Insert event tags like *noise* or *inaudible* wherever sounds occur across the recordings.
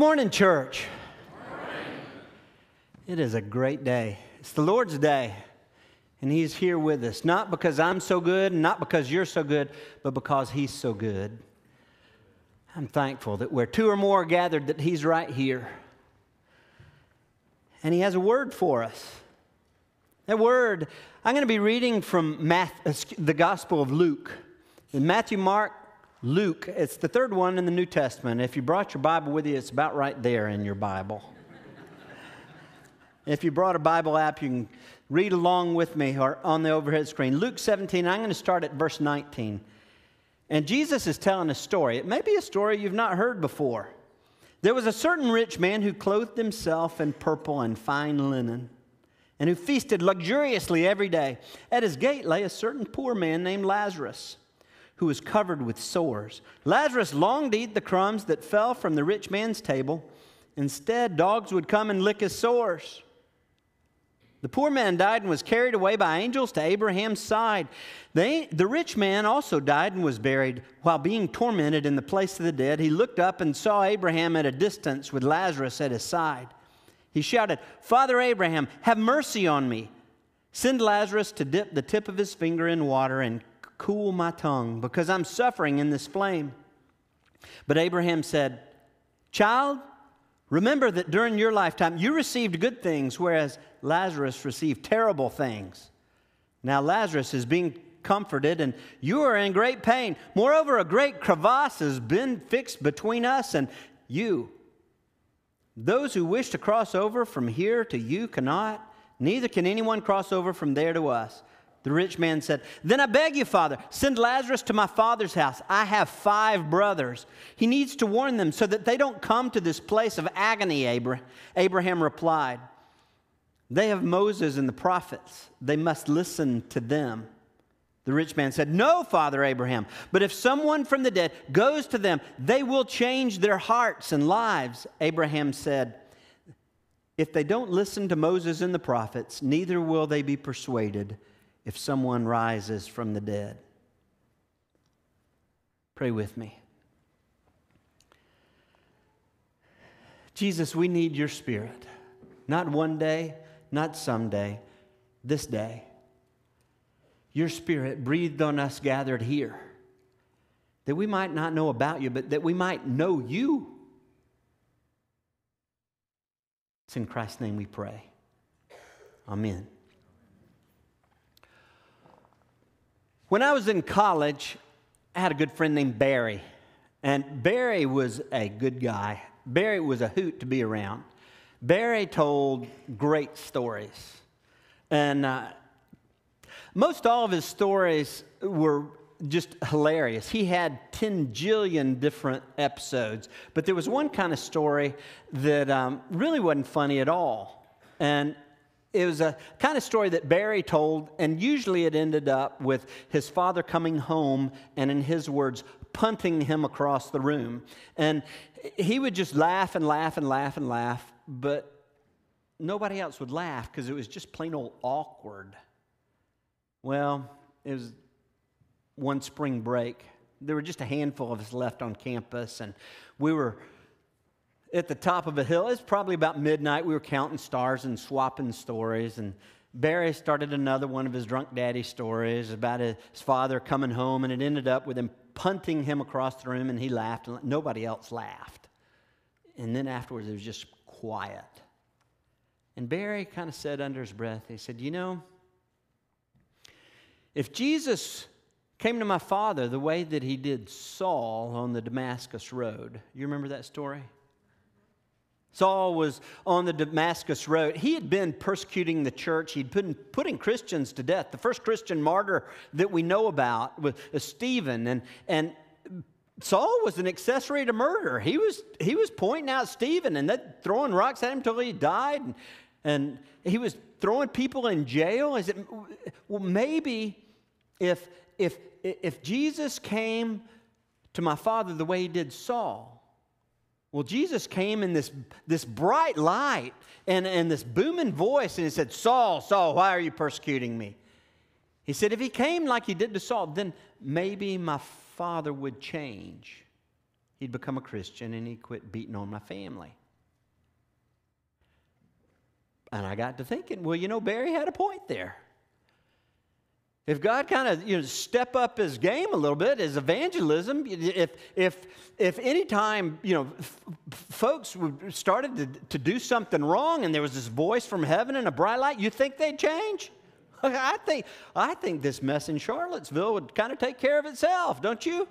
morning, church. It is a great day. It's the Lord's day, and He's here with us, not because I'm so good, not because you're so good, but because He's so good. I'm thankful that where two or more are gathered, that He's right here. And He has a word for us. That word, I'm going to be reading from Matthew, uh, the Gospel of Luke. In Matthew, Mark, Luke, it's the third one in the New Testament. If you brought your Bible with you, it's about right there in your Bible. if you brought a Bible app, you can read along with me or on the overhead screen. Luke 17, I'm going to start at verse 19. And Jesus is telling a story. It may be a story you've not heard before. There was a certain rich man who clothed himself in purple and fine linen and who feasted luxuriously every day. At his gate lay a certain poor man named Lazarus who was covered with sores. Lazarus longed to eat the crumbs that fell from the rich man's table. Instead, dogs would come and lick his sores. The poor man died and was carried away by angels to Abraham's side. The, the rich man also died and was buried. While being tormented in the place of the dead, he looked up and saw Abraham at a distance with Lazarus at his side. He shouted, Father Abraham, have mercy on me. Send Lazarus to dip the tip of his finger in water and cool my tongue because I'm suffering in this flame. But Abraham said, Child, remember that during your lifetime you received good things, whereas Lazarus received terrible things. Now Lazarus is being comforted, and you are in great pain. Moreover, a great crevasse has been fixed between us and you. Those who wish to cross over from here to you cannot, neither can anyone cross over from there to us. The rich man said, Then I beg you, Father, send Lazarus to my father's house. I have five brothers. He needs to warn them so that they don't come to this place of agony, Abraham replied. They have Moses and the prophets. They must listen to them. The rich man said, No, Father Abraham, but if someone from the dead goes to them, they will change their hearts and lives. Abraham said, If they don't listen to Moses and the prophets, neither will they be persuaded if someone rises from the dead. Pray with me. Jesus, we need your spirit. Not one day, not someday, this day. Your spirit breathed on us gathered here that we might not know about you, but that we might know you. It's in Christ's name we pray. Amen. When I was in college, I had a good friend named Barry. And Barry was a good guy. Barry was a hoot to be around. Barry told great stories. And uh, most all of his stories were just hilarious. He had 10 jillion different episodes, but there was one kind of story that um, really wasn't funny at all. And it was a kind of story that Barry told, and usually it ended up with his father coming home and, in his words, punting him across the room. And he would just laugh and laugh and laugh and laugh, but nobody else would laugh because it was just plain old awkward. Well, it was one spring break. There were just a handful of us left on campus, and we were at the top of a hill. It's probably about midnight. We were counting stars and swapping stories. And Barry started another one of his drunk daddy stories about his father coming home, and it ended up with him punting him across the room, and he laughed, and nobody else laughed. And then afterwards, it was just quiet. And Barry kind of said under his breath, he said, You know, if Jesus came to my father the way that he did Saul on the Damascus Road, you remember that story? Saul was on the Damascus Road. He had been persecuting the church. He'd been putting Christians to death. The first Christian martyr that we know about was Stephen. And, and Saul was an accessory to murder. He was, he was pointing out Stephen and then throwing rocks at him until he died. And, and he was throwing people in jail. Is it, well, maybe if, if, if Jesus came to my father the way he did Saul, well, Jesus came in this, this bright light and, and this booming voice, and he said, Saul, Saul, why are you persecuting me? He said, if he came like he did to Saul, then maybe my father would change. he'd become a Christian and he'd quit beating on my family. And I got to thinking, well, you know, Barry had a point there. If God kind of you know step up his game a little bit, his evangelism, if if if any time you know f- folks started to, to do something wrong and there was this voice from heaven and a bright light, you think they'd change? *laughs* I think I think this mess in Charlottesville would kind of take care of itself, don't you?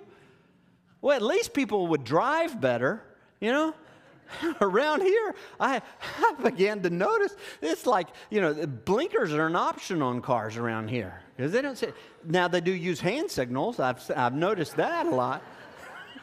Well, at least people would drive better, you know. *laughs* around here, I, *laughs* I began to notice it's like, you know, blinkers are an option on cars around here because they don't say. Now, they do use hand signals. I've, I've noticed that a lot. *laughs*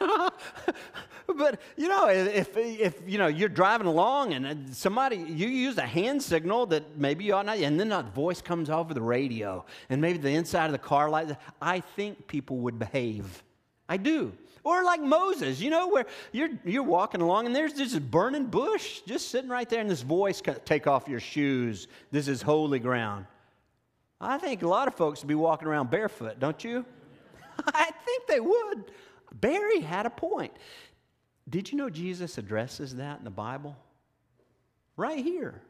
but you know if, if you know you're driving along and uh, somebody you use a hand signal that maybe you ought not and then a voice comes over the radio and maybe the inside of the car light i think people would behave i do or like Moses, you know, where you're, you're walking along and there's this burning bush just sitting right there, and this voice, take off your shoes. This is holy ground. I think a lot of folks would be walking around barefoot, don't you? *laughs* I think they would. Barry had a point. Did you know Jesus addresses that in the Bible? Right here.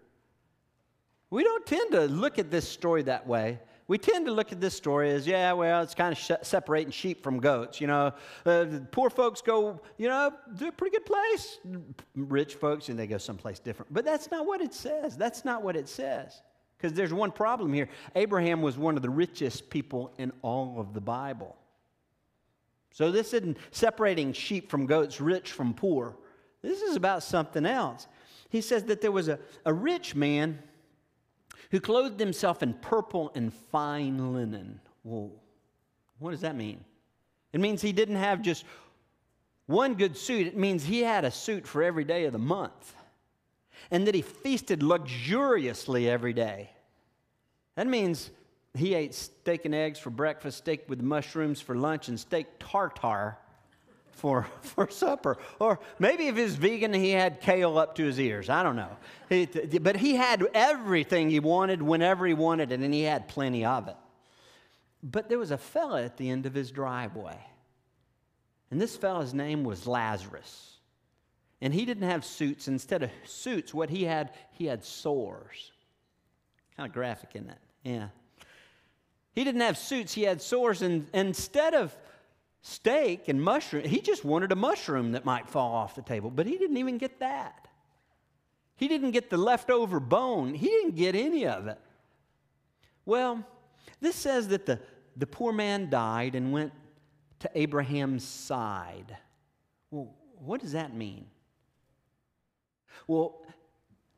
We don't tend to look at this story that way we tend to look at this story as, yeah, well, it's kind of sh- separating sheep from goats. You know, uh, poor folks go, you know, to a pretty good place. Rich folks, and they go someplace different. But that's not what it says. That's not what it says. Because there's one problem here. Abraham was one of the richest people in all of the Bible. So this isn't separating sheep from goats, rich from poor. This is about something else. He says that there was a, a rich man who clothed himself in purple and fine linen. Whoa, what does that mean? It means he didn't have just one good suit, it means he had a suit for every day of the month. And that he feasted luxuriously every day. That means he ate steak and eggs for breakfast, steak with mushrooms for lunch, and steak tartare for, *laughs* for supper. Or maybe if he's vegan, he had kale up to his ears. I don't know. But he had everything he wanted whenever he wanted it, and he had plenty of it. But there was a fella at the end of his driveway. And this fella's name was Lazarus. And he didn't have suits. Instead of suits, what he had, he had sores. Kind of graphic, isn't it? Yeah. He didn't have suits, he had sores. And instead of steak and mushroom. He just wanted a mushroom that might fall off the table, but he didn't even get that. He didn't get the leftover bone, he didn't get any of it. Well, this says that the, the poor man died and went to Abraham's side. Well, what does that mean? Well,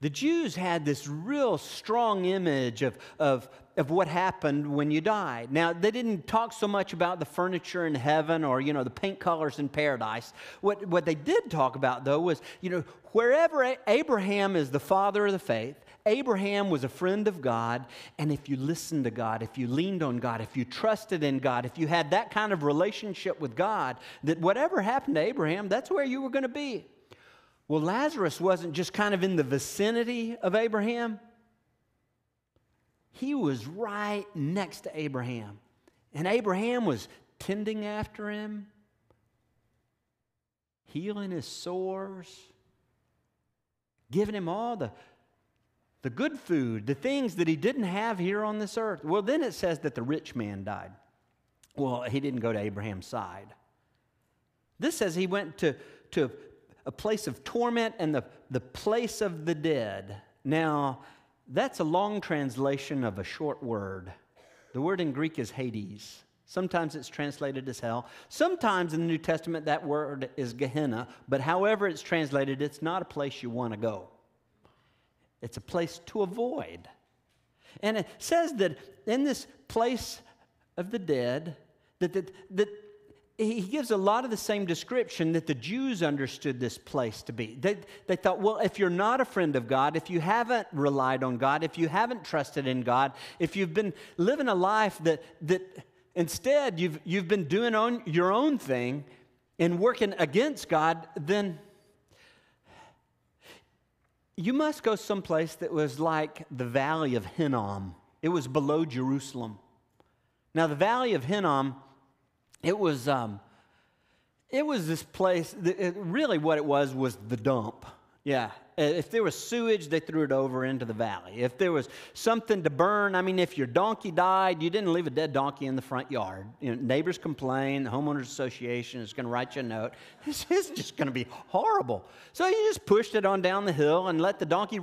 the Jews had this real strong image of, of, of what happened when you died. Now, they didn't talk so much about the furniture in heaven or, you know, the paint colors in paradise. What, what they did talk about, though, was, you know, wherever Abraham is the father of the faith, Abraham was a friend of God, and if you listened to God, if you leaned on God, if you trusted in God, if you had that kind of relationship with God, that whatever happened to Abraham, that's where you were going to be. Well, Lazarus wasn't just kind of in the vicinity of Abraham, he was right next to Abraham. And Abraham was tending after him, healing his sores, giving him all the, the good food, the things that he didn't have here on this earth. Well, then it says that the rich man died. Well, he didn't go to Abraham's side. This says he went to, to a place of torment and the, the place of the dead. Now, that's a long translation of a short word. The word in Greek is Hades. Sometimes it's translated as hell. Sometimes in the New Testament, that word is Gehenna, but however it's translated, it's not a place you want to go. It's a place to avoid. And it says that in this place of the dead, that, that, that he gives a lot of the same description that the Jews understood this place to be. They, they thought, well, if you're not a friend of God, if you haven't relied on God, if you haven't trusted in God, if you've been living a life that, that instead you've, you've been doing on your own thing and working against God, then you must go someplace that was like the valley of Hinnom. It was below Jerusalem. Now, the valley of Hinnom it was, um, It was this place, it, really what it was was the dump. Yeah, Uh, if there was sewage, they threw it over into the valley. If there was something to burn, I mean, if your donkey died, you didn't leave a dead donkey in the front yard. You know, neighbors complain, the homeowners association is going to write you a note. *laughs* This is just going to be horrible. So you just pushed it on down the hill and let the donkey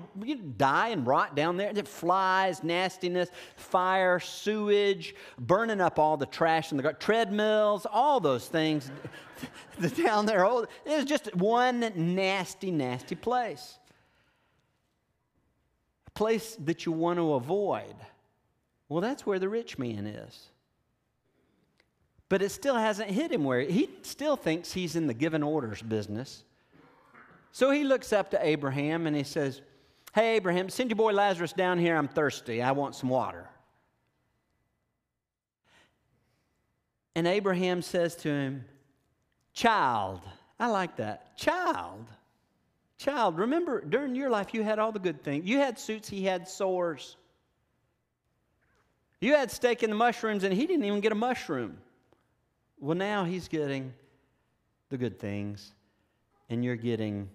die and rot down there. It flies, nastiness, fire, sewage, burning up all the trash in the garden, treadmills, all those things *laughs* down there. Oh, it was just one nasty, nasty place place that you want to avoid. Well, that's where the rich man is. But it still hasn't hit him where he still thinks he's in the given orders business. So he looks up to Abraham and he says, Hey, Abraham, send your boy Lazarus down here. I'm thirsty. I want some water. And Abraham says to him, Child, I like that. Child, Child, remember during your life you had all the good things. You had suits, he had sores. You had steak in the mushrooms, and he didn't even get a mushroom. Well, now he's getting the good things, and you're getting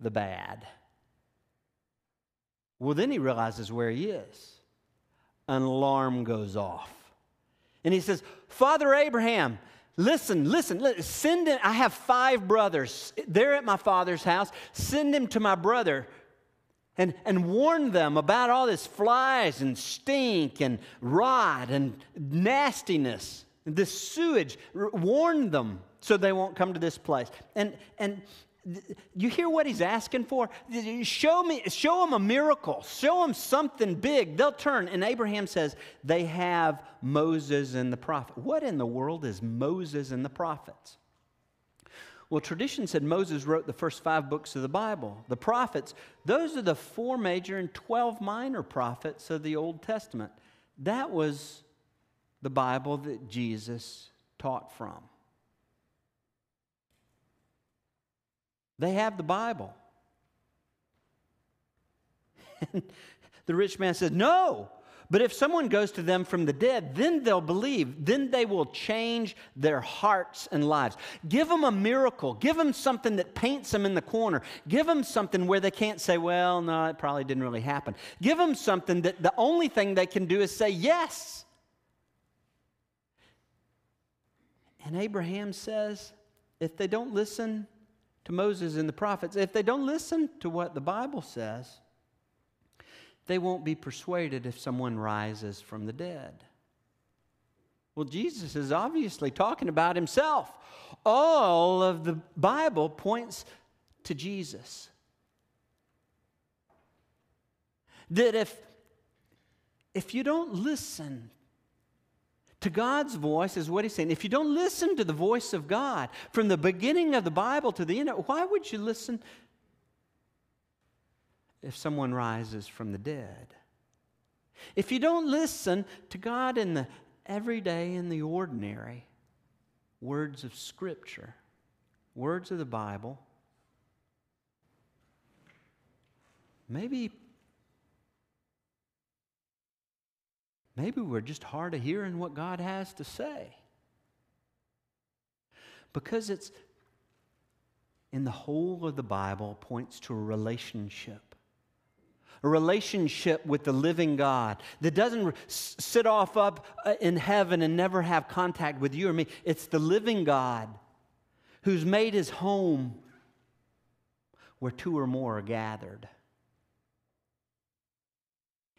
the bad. Well, then he realizes where he is. An alarm goes off. And he says, Father Abraham, Listen, listen, send him. I have five brothers. They're at my father's house. Send him to my brother and, and warn them about all this flies and stink and rot and nastiness, this sewage. Warn them so they won't come to this place. And, and you hear what he's asking for? Show me, show them a miracle. Show them something big. They'll turn. And Abraham says, they have Moses and the prophet. What in the world is Moses and the prophets? Well, tradition said Moses wrote the first five books of the Bible. The prophets, those are the four major and 12 minor prophets of the Old Testament. That was the Bible that Jesus taught from. They have the Bible. *laughs* The rich man says, No. But if someone goes to them from the dead, then they'll believe. Then they will change their hearts and lives. Give them a miracle. Give them something that paints them in the corner. Give them something where they can't say, Well, no, it probably didn't really happen. Give them something that the only thing they can do is say yes. And Abraham says, If they don't listen, to Moses and the prophets, if they don't listen to what the Bible says, they won't be persuaded if someone rises from the dead. Well, Jesus is obviously talking about himself. All of the Bible points to Jesus. That if, if you don't listen to God's voice is what he's saying. If you don't listen to the voice of God from the beginning of the Bible to the end, why would you listen if someone rises from the dead? If you don't listen to God in the everyday in the ordinary words of Scripture, words of the Bible, maybe Maybe we're just hard of hearing what God has to say. Because it's in the whole of the Bible points to a relationship. A relationship with the living God that doesn't sit off up uh, in heaven and never have contact with you or me. It's the living God who's made his home where two or more are gathered.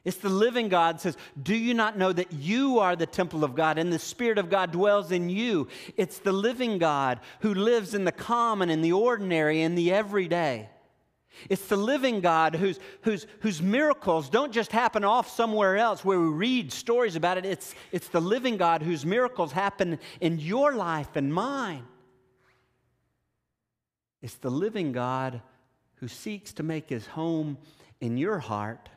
It's the living God says, Do you not know that you are the temple of God and the Spirit of God dwells in you? It's the living God who lives in the common and the ordinary and the everyday. It's the living God whose, whose, whose miracles don't just happen off somewhere else where we read stories about it. It's, it's the living God whose miracles happen in your life and mine. It's the living God who seeks to make his home in your heart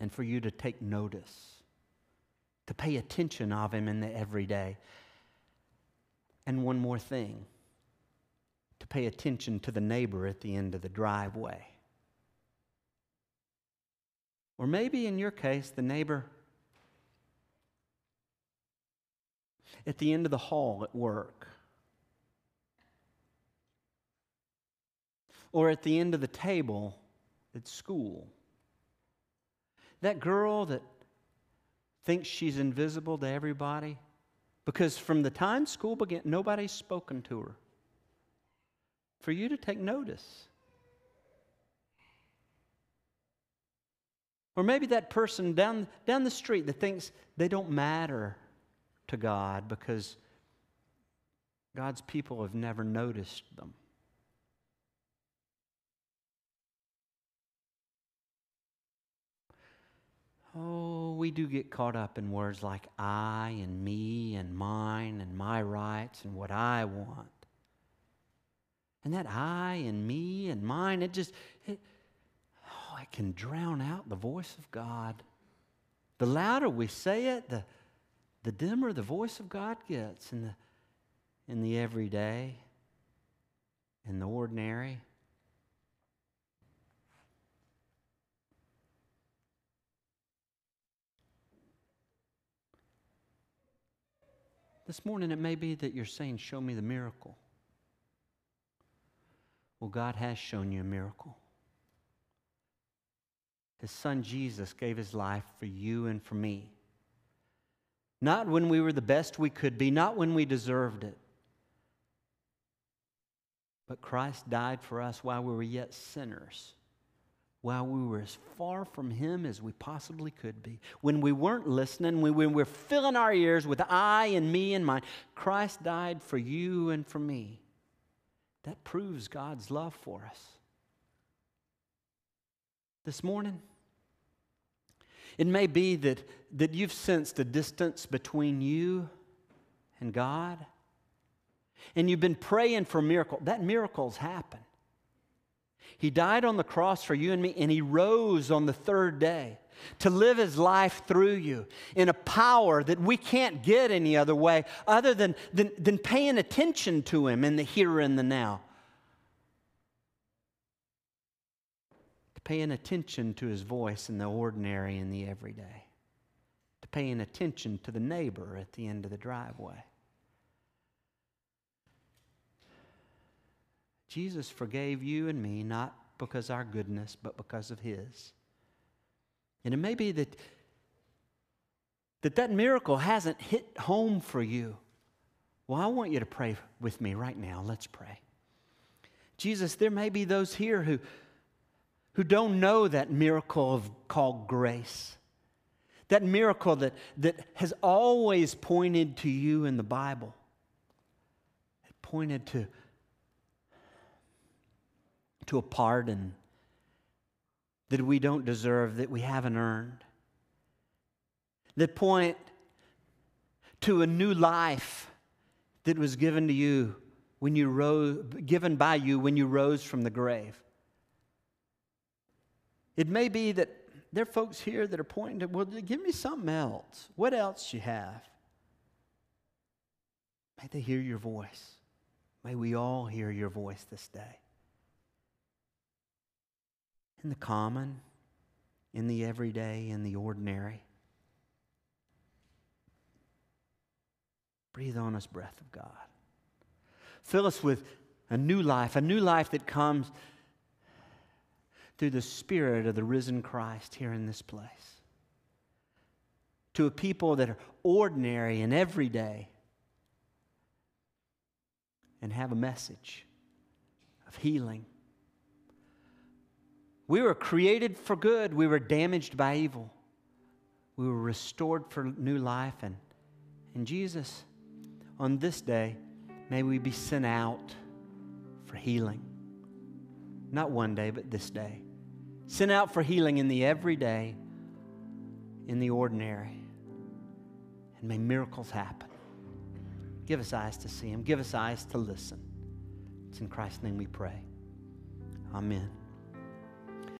and for you to take notice, to pay attention of him in the everyday. And one more thing to pay attention to the neighbor at the end of the driveway. Or maybe in your case, the neighbor at the end of the hall at work. Or at the end of the table at school. That girl that thinks she's invisible to everybody because from the time school began, nobody's spoken to her. For you to take notice. Or maybe that person down, down the street that thinks they don't matter to God because God's people have never noticed them. Oh, we do get caught up in words like I and me and mine and my rights and what I want. And that I and me and mine, it just, it, oh, it can drown out the voice of God. The louder we say it, the, the dimmer the voice of God gets in the, in the everyday, in the ordinary. This morning, it may be that you're saying, Show me the miracle. Well, God has shown you a miracle. His son Jesus gave his life for you and for me. Not when we were the best we could be, not when we deserved it. But Christ died for us while we were yet sinners while we were as far from Him as we possibly could be. When we weren't listening, when we were filling our ears with I and me and mine, Christ died for you and for me. That proves God's love for us. This morning, it may be that, that you've sensed a distance between you and God, and you've been praying for a miracle. That miracle's happened. He died on the cross for you and me, and He rose on the third day to live His life through you in a power that we can't get any other way other than, than, than paying attention to Him in the here and the now. To paying attention to His voice in the ordinary and the everyday. To paying attention to the neighbor at the end of the driveway. Jesus forgave you and me not because our goodness, but because of His. And it may be that that, that miracle hasn't hit home for you. Well, I want you to pray with me right now. Let's pray. Jesus, there may be those here who, who don't know that miracle of, called grace. That miracle that, that has always pointed to you in the Bible. It pointed to to a pardon that we don't deserve, that we haven't earned, that point to a new life that was given to you when you rose, given by you when you rose from the grave. It may be that there are folks here that are pointing to, well, give me something else. What else you have? May they hear your voice. May we all hear your voice this day in the common, in the everyday, in the ordinary. Breathe on us, breath of God. Fill us with a new life, a new life that comes through the Spirit of the risen Christ here in this place. To a people that are ordinary and everyday and have a message of healing we were created for good, we were damaged by evil. We were restored for new life. And, and Jesus, on this day, may we be sent out for healing. Not one day, but this day. Sent out for healing in the everyday, in the ordinary. And may miracles happen. Give us eyes to see Him, give us eyes to listen. It's in Christ's name we pray. Amen.